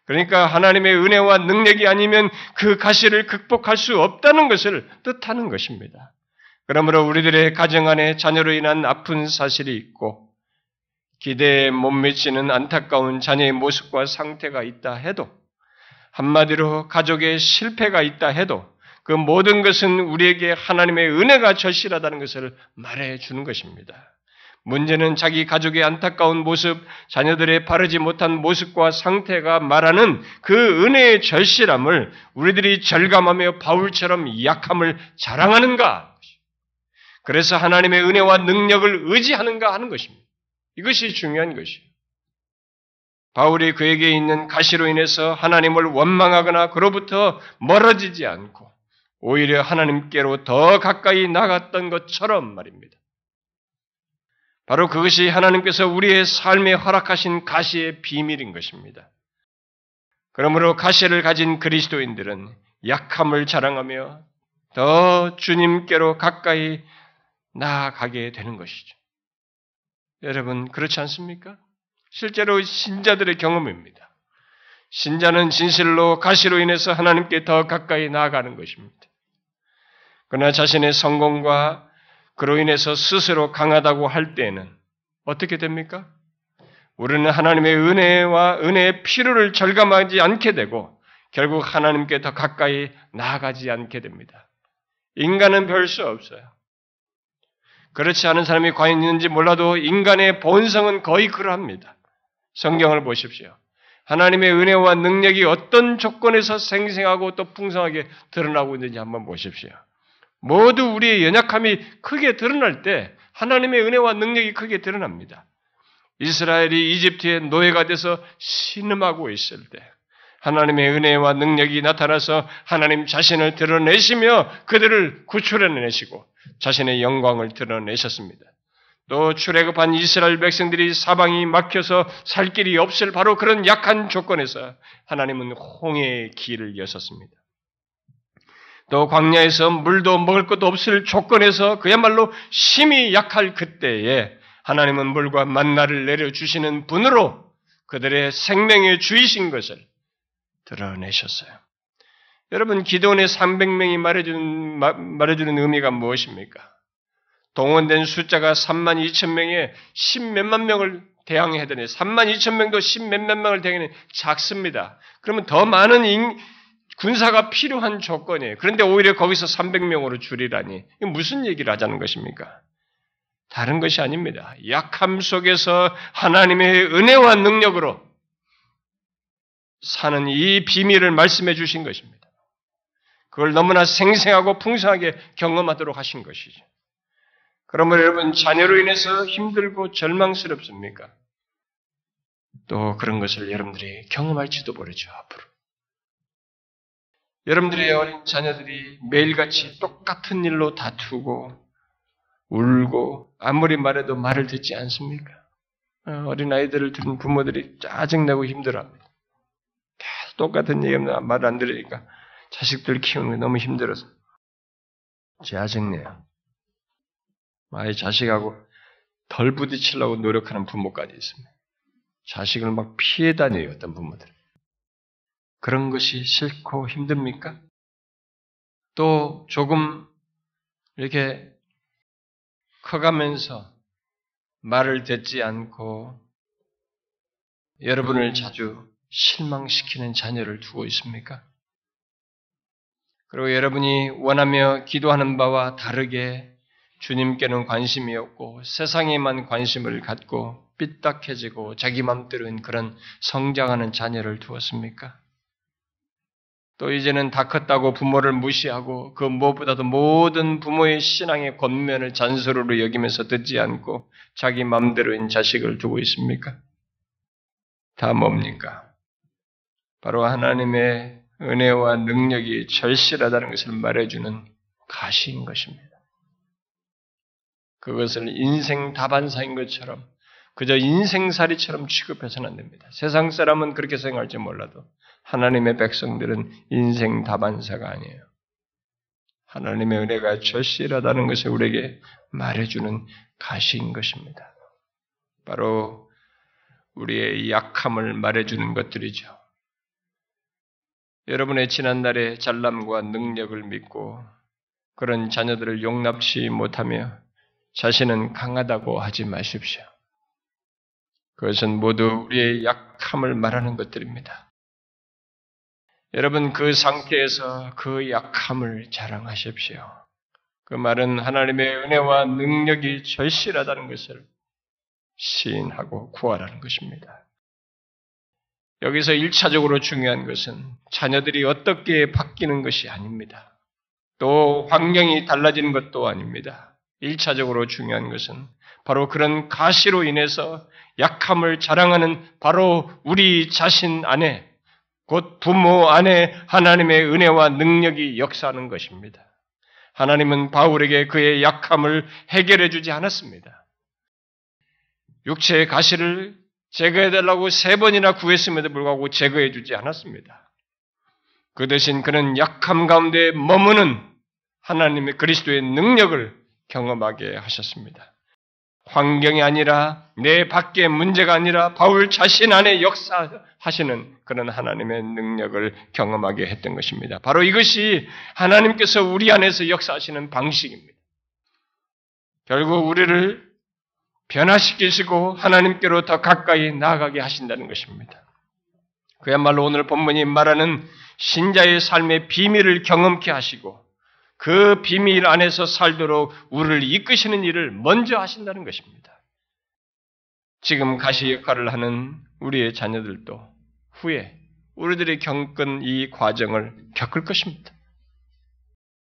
그러니까 하나님의 은혜와 능력이 아니면 그 가시를 극복할 수 없다는 것을 뜻하는 것입니다. 그러므로 우리들의 가정 안에 자녀로 인한 아픈 사실이 있고 기대에 못 미치는 안타까운 자녀의 모습과 상태가 있다 해도 한마디로 가족의 실패가 있다 해도 그 모든 것은 우리에게 하나님의 은혜가 절실하다는 것을 말해 주는 것입니다. 문제는 자기 가족의 안타까운 모습, 자녀들의 바르지 못한 모습과 상태가 말하는 그 은혜의 절실함을 우리들이 절감하며 바울처럼 약함을 자랑하는가? 그래서 하나님의 은혜와 능력을 의지하는가 하는 것입니다. 이것이 중요한 것이에요. 바울이 그에게 있는 가시로 인해서 하나님을 원망하거나 그로부터 멀어지지 않고 오히려 하나님께로 더 가까이 나갔던 것처럼 말입니다. 바로 그것이 하나님께서 우리의 삶에 허락하신 가시의 비밀인 것입니다. 그러므로 가시를 가진 그리스도인들은 약함을 자랑하며 더 주님께로 가까이 나아가게 되는 것이죠. 여러분, 그렇지 않습니까? 실제로 신자들의 경험입니다. 신자는 진실로 가시로 인해서 하나님께 더 가까이 나아가는 것입니다. 그러나 자신의 성공과 그로 인해서 스스로 강하다고 할 때에는 어떻게 됩니까? 우리는 하나님의 은혜와 은혜의 필요를 절감하지 않게 되고 결국 하나님께 더 가까이 나아가지 않게 됩니다. 인간은 별 수 없어요. 그렇지 않은 사람이 과연 있는지 몰라도 인간의 본성은 거의 그러합니다. 성경을 보십시오. 하나님의 은혜와 능력이 어떤 조건에서 생생하고 또 풍성하게 드러나고 있는지 한번 보십시오. 모두 우리의 연약함이 크게 드러날 때 하나님의 은혜와 능력이 크게 드러납니다. 이스라엘이 이집트의 노예가 돼서 신음하고 있을 때 하나님의 은혜와 능력이 나타나서 하나님 자신을 드러내시며 그들을 구출해내시고 자신의 영광을 드러내셨습니다. 또 출애굽한 이스라엘 백성들이 사방이 막혀서 살 길이 없을 바로 그런 약한 조건에서 하나님은 홍해의 길을 여셨습니다. 또 광야에서 물도 먹을 것도 없을 조건에서 그야말로 심히 약할 그때에 하나님은 물과 만나를 내려 주시는 분으로 그들의 생명의 주이신 것을 드러내셨어요. 여러분 기도원의 300명이 말해주는, 말해주는 의미가 무엇입니까? 동원된 숫자가 3만 2천 명에 10 몇만 명을 대항해야 되네. 3만 2천 명도 10 몇만 명을 대항해 작습니다. 그러면 더 많은 인, 군사가 필요한 조건이에요. 그런데 오히려 거기서 300명으로 줄이라니. 이게 무슨 얘기를 하자는 것입니까? 다른 것이 아닙니다. 약함 속에서 하나님의 은혜와 능력으로 사는 이 비밀을 말씀해 주신 것입니다. 그걸 너무나 생생하고 풍성하게 경험하도록 하신 것이죠. 그러면 여러분 자녀로 인해서 힘들고 절망스럽습니까? 또 그런 것을 여러분들이 경험할지도 모르죠 앞으로. 여러분들의 어린 자녀들이 매일같이 똑같은 일로 다투고 울고 아무리 말해도 말을 듣지 않습니까? 어, 어린 아이들을 들은 부모들이 짜증내고 힘들어합니다. 똑같은 얘기하면 말안 들으니까 자식들 키우는 게 너무 힘들어서 짜증내요. 아이 자식하고 덜 부딪히려고 노력하는 부모까지 있습니다. 자식을 막 피해 다녀요, 어떤 부모들. 그런 것이 싫고 힘듭니까? 또 조금 이렇게 커가면서 말을 듣지 않고 여러분을 자주 실망시키는 자녀를 두고 있습니까? 그리고 여러분이 원하며 기도하는 바와 다르게 주님께는 관심이 없고 세상에만 관심을 갖고 삐딱해지고 자기 맘대로인 그런 성장하는 자녀를 두었습니까? 또 이제는 다 컸다고 부모를 무시하고 그 무엇보다도 모든 부모의 신앙의 권면을 잔소리로 여기면서 듣지 않고 자기 맘대로인 자식을 두고 있습니까? 다 뭡니까? 바로 하나님의 은혜와 능력이 절실하다는 것을 말해주는 가시인 것입니다. 그것을 인생 다반사인 것처럼 그저 인생살이처럼 취급해서는 안 됩니다. 세상 사람은 그렇게 생각할지 몰라도 하나님의 백성들은 인생 다반사가 아니에요. 하나님의 은혜가 절실하다는 것을 우리에게 말해주는 가시인 것입니다. 바로 우리의 약함을 말해주는 것들이죠. 여러분의 지난날의 잘남과 능력을 믿고 그런 자녀들을 용납치 못하며 자신은 강하다고 하지 마십시오. 그것은 모두 우리의 약함을 말하는 것들입니다. 여러분 그 상태에서 그 약함을 자랑하십시오. 그 말은 하나님의 은혜와 능력이 절실하다는 것을 시인하고 구하라는 것입니다. 여기서 1차적으로 중요한 것은 자녀들이 어떻게 바뀌는 것이 아닙니다. 또 환경이 달라지는 것도 아닙니다. 1차적으로 중요한 것은 바로 그런 가시로 인해서 약함을 자랑하는 바로 우리 자신 안에 곧 부모 안에 하나님의 은혜와 능력이 역사하는 것입니다. 하나님은 바울에게 그의 약함을 해결해 주지 않았습니다. 육체의 가시를 제거해 달라고 세 번이나 구했음에도 불구하고 제거해 주지 않았습니다. 그 대신 그는 약함 가운데 머무는 하나님의 그리스도의 능력을 경험하게 하셨습니다. 환경이 아니라 내 밖의 문제가 아니라 바울 자신 안에 역사하시는 그런 하나님의 능력을 경험하게 했던 것입니다. 바로 이것이 하나님께서 우리 안에서 역사하시는 방식입니다. 결국 우리를 변화시키시고 하나님께로 더 가까이 나아가게 하신다는 것입니다. 그야말로 오늘 본문이 말하는 신자의 삶의 비밀을 경험케 하시고 그 비밀 안에서 살도록 우리를 이끄시는 일을 먼저 하신다는 것입니다. 지금 가시 역할을 하는 우리의 자녀들도 후에 우리들이 겪은 이 과정을 겪을 것입니다.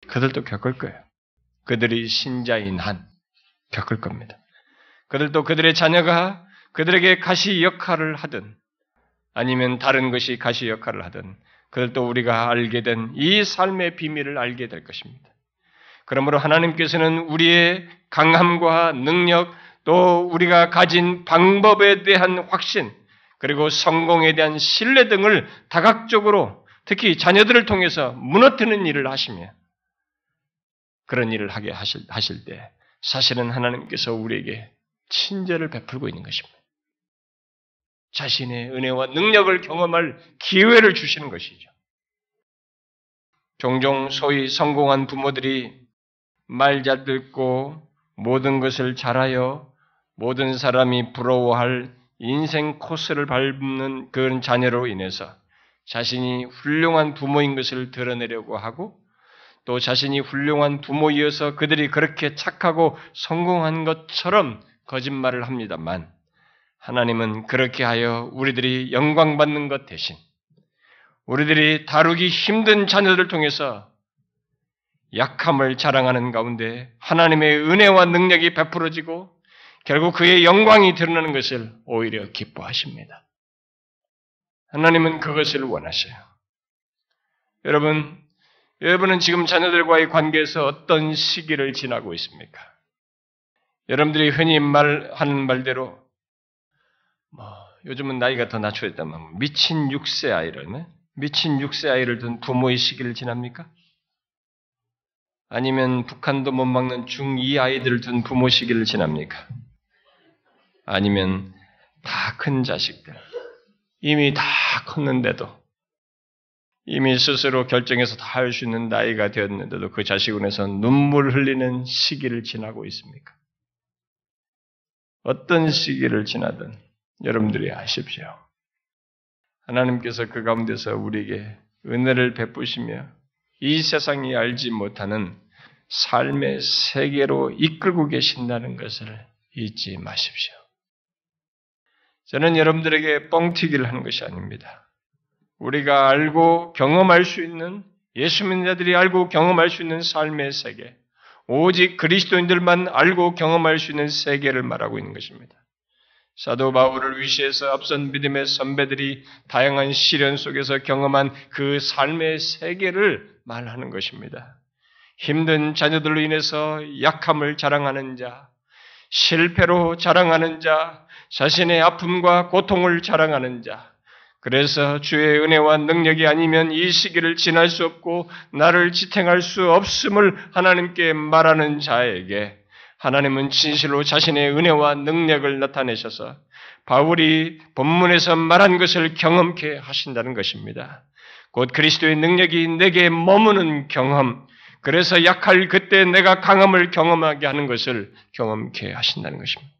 그들도 겪을 거예요. 그들이 신자인 한 겪을 겁니다. 그들도 그들의 자녀가 그들에게 가시 역할을 하든 아니면 다른 것이 가시 역할을 하든 그들도 우리가 알게 된 이 삶의 비밀을 알게 될 것입니다. 그러므로 하나님께서는 우리의 강함과 능력 또 우리가 가진 방법에 대한 확신 그리고 성공에 대한 신뢰 등을 다각적으로 특히 자녀들을 통해서 무너뜨리는 일을 하시며 그런 일을 하게 하실, 하실 때 사실은 하나님께서 우리에게 친절을 베풀고 있는 것입니다. 자신의 은혜와 능력을 경험할 기회를 주시는 것이죠. 종종 소위 성공한 부모들이 말 잘 듣고 모든 것을 잘하여 모든 사람이 부러워할 인생 코스를 밟는 그런 자녀로 인해서 자신이 훌륭한 부모인 것을 드러내려고 하고 또 자신이 훌륭한 부모이어서 그들이 그렇게 착하고 성공한 것처럼 거짓말을 합니다만 하나님은 그렇게 하여 우리들이 영광받는 것 대신 우리들이 다루기 힘든 자녀들을 통해서 약함을 자랑하는 가운데 하나님의 은혜와 능력이 베풀어지고 결국 그의 영광이 드러나는 것을 오히려 기뻐하십니다. 하나님은 그것을 원하셔요. 여러분, 여러분은 지금 자녀들과의 관계에서 어떤 시기를 지나고 있습니까? 여러분들이 흔히 말하는 말대로 뭐 요즘은 나이가 더 낮춰졌다면 미친 6세 아이를 미친 6세 아이를 둔 부모의 시기를 지납니까? 아니면 북한도 못 막는 중2 아이들을 둔 부모 시기를 지납니까? 아니면 다 큰 자식들 이미 다 컸는데도 이미 스스로 결정해서 다 할 수 있는 나이가 되었는데도 그 자식원에서 눈물 흘리는 시기를 지나고 있습니까? 어떤 시기를 지나든 여러분들이 아십시오. 하나님께서 그 가운데서 우리에게 은혜를 베푸시며 이 세상이 알지 못하는 삶의 세계로 이끌고 계신다는 것을 잊지 마십시오. 저는 여러분들에게 뻥튀기를 하는 것이 아닙니다. 우리가 알고 경험할 수 있는 예수 믿는 자들이 알고 경험할 수 있는 삶의 세계, 오직 그리스도인들만 알고 경험할 수 있는 세계를 말하고 있는 것입니다. 사도 바울을 위시해서 앞선 믿음의 선배들이 다양한 시련 속에서 경험한 그 삶의 세계를 말하는 것입니다. 힘든 자녀들로 인해서 약함을 자랑하는 자, 실패로 자랑하는 자, 자신의 아픔과 고통을 자랑하는 자, 그래서 주의 은혜와 능력이 아니면 이 시기를 지날 수 없고 나를 지탱할 수 없음을 하나님께 말하는 자에게 하나님은 진실로 자신의 은혜와 능력을 나타내셔서 바울이 본문에서 말한 것을 경험케 하신다는 것입니다. 곧 그리스도의 능력이 내게 머무는 경험, 그래서 약할 그때 내가 강함을 경험하게 하는 것을 경험케 하신다는 것입니다.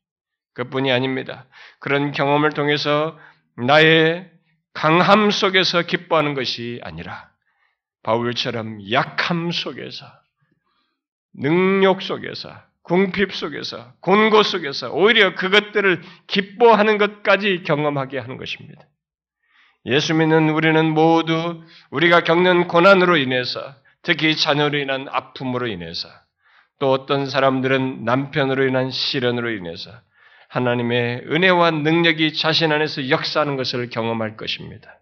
그뿐이 아닙니다. 그런 경험을 통해서 나의 강함 속에서 기뻐하는 것이 아니라 바울처럼 약함 속에서 능력 속에서 궁핍 속에서 곤고 속에서 오히려 그것들을 기뻐하는 것까지 경험하게 하는 것입니다. 예수 믿는 우리는 모두 우리가 겪는 고난으로 인해서 특히 자녀로 인한 아픔으로 인해서 또 어떤 사람들은 남편으로 인한 시련으로 인해서 하나님의 은혜와 능력이 자신 안에서 역사하는 것을 경험할 것입니다.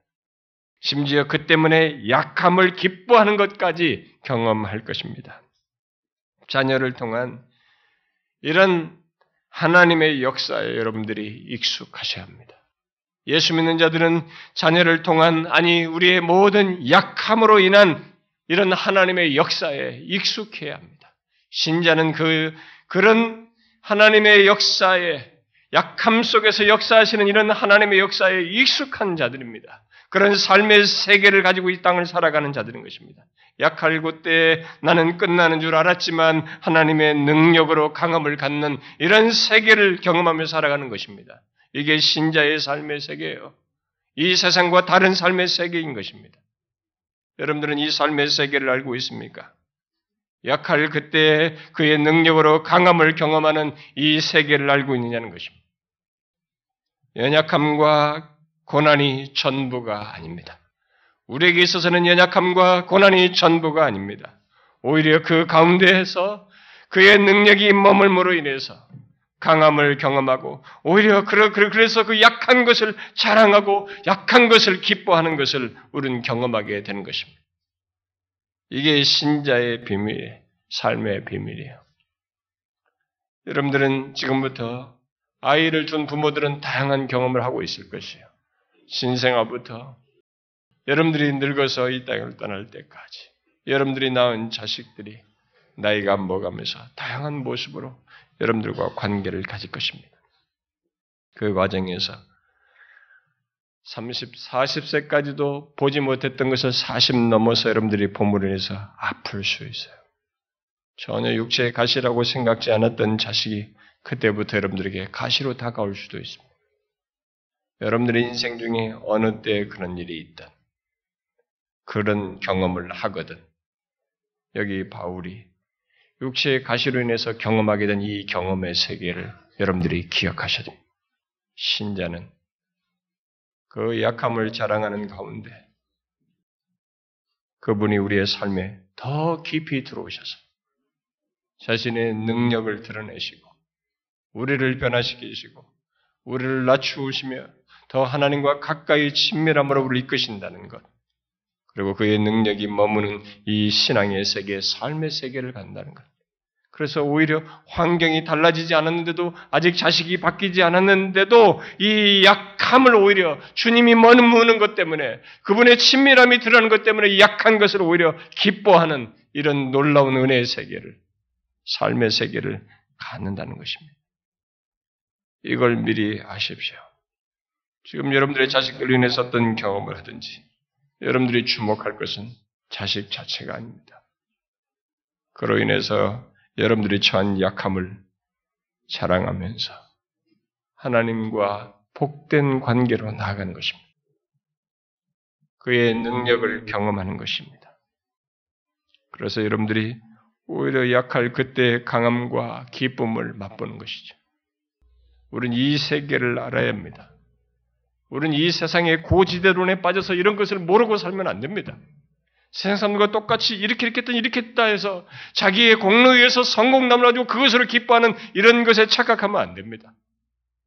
심지어 그 때문에 약함을 기뻐하는 것까지 경험할 것입니다. 자녀를 통한 이런 하나님의 역사에 여러분들이 익숙하셔야 합니다. 예수 믿는 자들은 자녀를 통한 아니 우리의 모든 약함으로 인한 이런 하나님의 역사에 익숙해야 합니다. 신자는 그 그런 하나님의 역사에 약함 속에서 역사하시는 이런 하나님의 역사에 익숙한 자들입니다. 그런 삶의 세계를 가지고 이 땅을 살아가는 자들인 것입니다. 약할 그때 나는 끝나는 줄 알았지만 하나님의 능력으로 강함을 갖는 이런 세계를 경험하며 살아가는 것입니다. 이게 신자의 삶의 세계예요. 이 세상과 다른 삶의 세계인 것입니다. 여러분들은 이 삶의 세계를 알고 있습니까? 약할 그때 그의 능력으로 강함을 경험하는 이 세계를 알고 있느냐는 것입니다. 연약함과 고난이 전부가 아닙니다. 우리에게 있어서는 연약함과 고난이 전부가 아닙니다. 오히려 그 가운데에서 그의 능력이 머물므로 인해서 강함을 경험하고 오히려 그래서 그 약한 것을 자랑하고 약한 것을 기뻐하는 것을 우리는 경험하게 되는 것입니다. 이게 신자의 비밀, 삶의 비밀이에요. 여러분들은 지금부터 아이를 둔 부모들은 다양한 경험을 하고 있을 것이에요. 신생아부터 여러분들이 늙어서 이 땅을 떠날 때까지 여러분들이 낳은 자식들이 나이가 먹으면서 다양한 모습으로 여러분들과 관계를 가질 것입니다. 그 과정에서 30, 40세까지도 보지 못했던 것을 40 넘어서 여러분들이 본물로 인해서 아플 수 있어요. 전혀 육체의 가시라고 생각지 않았던 자식이 그때부터 여러분들에게 가시로 다가올 수도 있습니다. 여러분들의 인생 중에 어느 때 그런 일이 있든, 그런 경험을 하거든, 여기 바울이 육체의 가시로 인해서 경험하게 된 이 경험의 세계를 여러분들이 기억하셔야 됩니다. 신자는 그 약함을 자랑하는 가운데 그분이 우리의 삶에 더 깊이 들어오셔서 자신의 능력을 드러내시고 우리를 변화시키시고 우리를 낮추시며 더 하나님과 가까이 친밀함으로 우리를 이끄신다는 것. 그리고 그의 능력이 머무는 이 신앙의 세계, 삶의 세계를 간다는 것. 그래서 오히려 환경이 달라지지 않았는데도 아직 자식이 바뀌지 않았는데도 이 약함을 오히려 주님이 머무는 것 때문에 그분의 친밀함이 드러나는 것 때문에 약한 것을 오히려 기뻐하는 이런 놀라운 은혜의 세계를 삶의 세계를 갖는다는 것입니다. 이걸 미리 아십시오. 지금 여러분들의 자식들로 인해서 어떤 경험을 하든지 여러분들이 주목할 것은 자식 자체가 아닙니다. 그로 인해서 여러분들이 처한 약함을 자랑하면서 하나님과 복된 관계로 나아가는 것입니다. 그의 능력을 경험하는 것입니다. 그래서 여러분들이 오히려 약할 그때의 강함과 기쁨을 맛보는 것이죠. 우리는 이 세계를 알아야 합니다. 우리는 이 세상의 고지대론에 빠져서 이런 것을 모르고 살면 안 됩니다. 세상 사람들과 똑같이 이렇게 이렇게 했더니 이렇게 했다 해서 자기의 공로에 의해서 성공담을 가지고 그것으로 기뻐하는 이런 것에 착각하면 안 됩니다.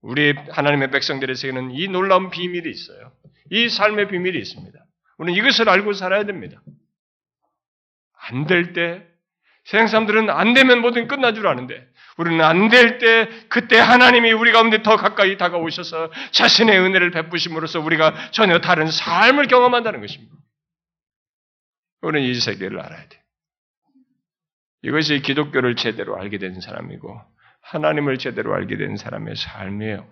우리 하나님의 백성들의 세계는 이 놀라운 비밀이 있어요. 이 삶의 비밀이 있습니다. 우리는 이것을 알고 살아야 됩니다. 안 될 때, 세상 사람들은 안 되면 뭐든 끝나 줄 아는데, 우리는 안 될 때, 그때 하나님이 우리 가운데 더 가까이 다가오셔서 자신의 은혜를 베푸심으로써 우리가 전혀 다른 삶을 경험한다는 것입니다. 우리는 이 세계를 알아야 돼. 이것이 기독교를 제대로 알게 된 사람이고 하나님을 제대로 알게 된 사람의 삶이에요.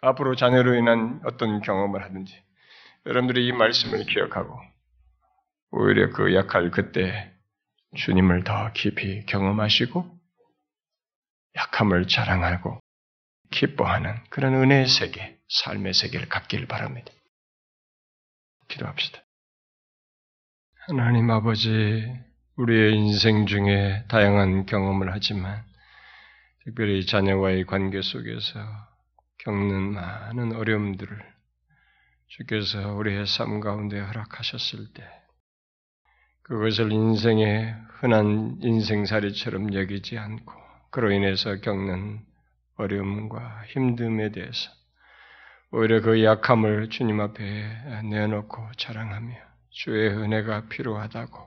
앞으로 자녀로 인한 어떤 경험을 하든지 여러분들이 이 말씀을 기억하고 오히려 그 약할 그때 주님을 더 깊이 경험하시고 약함을 자랑하고 기뻐하는 그런 은혜의 세계, 삶의 세계를 갖길 바랍니다. 기도합시다. 하나님 아버지, 우리의 인생 중에 다양한 경험을 하지만, 특별히 자녀와의 관계 속에서 겪는 많은 어려움들을 주께서 우리의 삶 가운데 허락하셨을 때, 그것을 인생의 흔한 인생살이처럼 여기지 않고, 그로 인해서 겪는 어려움과 힘듦에 대해서, 오히려 그 약함을 주님 앞에 내놓고 자랑하며, 주의 은혜가 필요하다고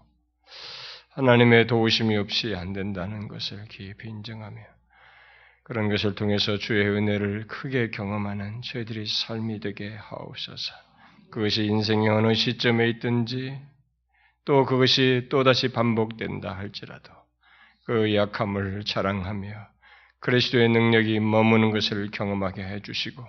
하나님의 도우심이 없이 안 된다는 것을 깊이 인정하며 그런 것을 통해서 주의 은혜를 크게 경험하는 저희들이 삶이 되게 하옵소서. 그것이 인생의 어느 시점에 있든지 또 그것이 또다시 반복된다 할지라도 그 약함을 자랑하며 그리스도의 능력이 머무는 것을 경험하게 해주시고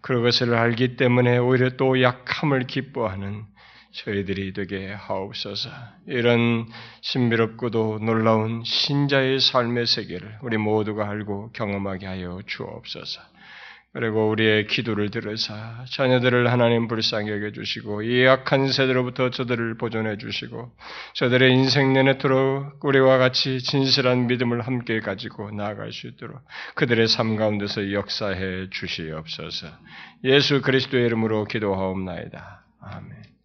그것을 알기 때문에 오히려 또 약함을 기뻐하는 저희들이 되게 하옵소서. 이런 신비롭고도 놀라운 신자의 삶의 세계를 우리 모두가 알고 경험하게 하여 주옵소서. 그리고 우리의 기도를 들으사 자녀들을 하나님 불쌍히 여겨주시고 이 약한 세대로부터 저들을 보존해 주시고 저들의 인생 내내토록 우리와 같이 진실한 믿음을 함께 가지고 나아갈 수 있도록 그들의 삶 가운데서 역사해 주시옵소서. 예수 그리스도의 이름으로 기도하옵나이다. 아멘.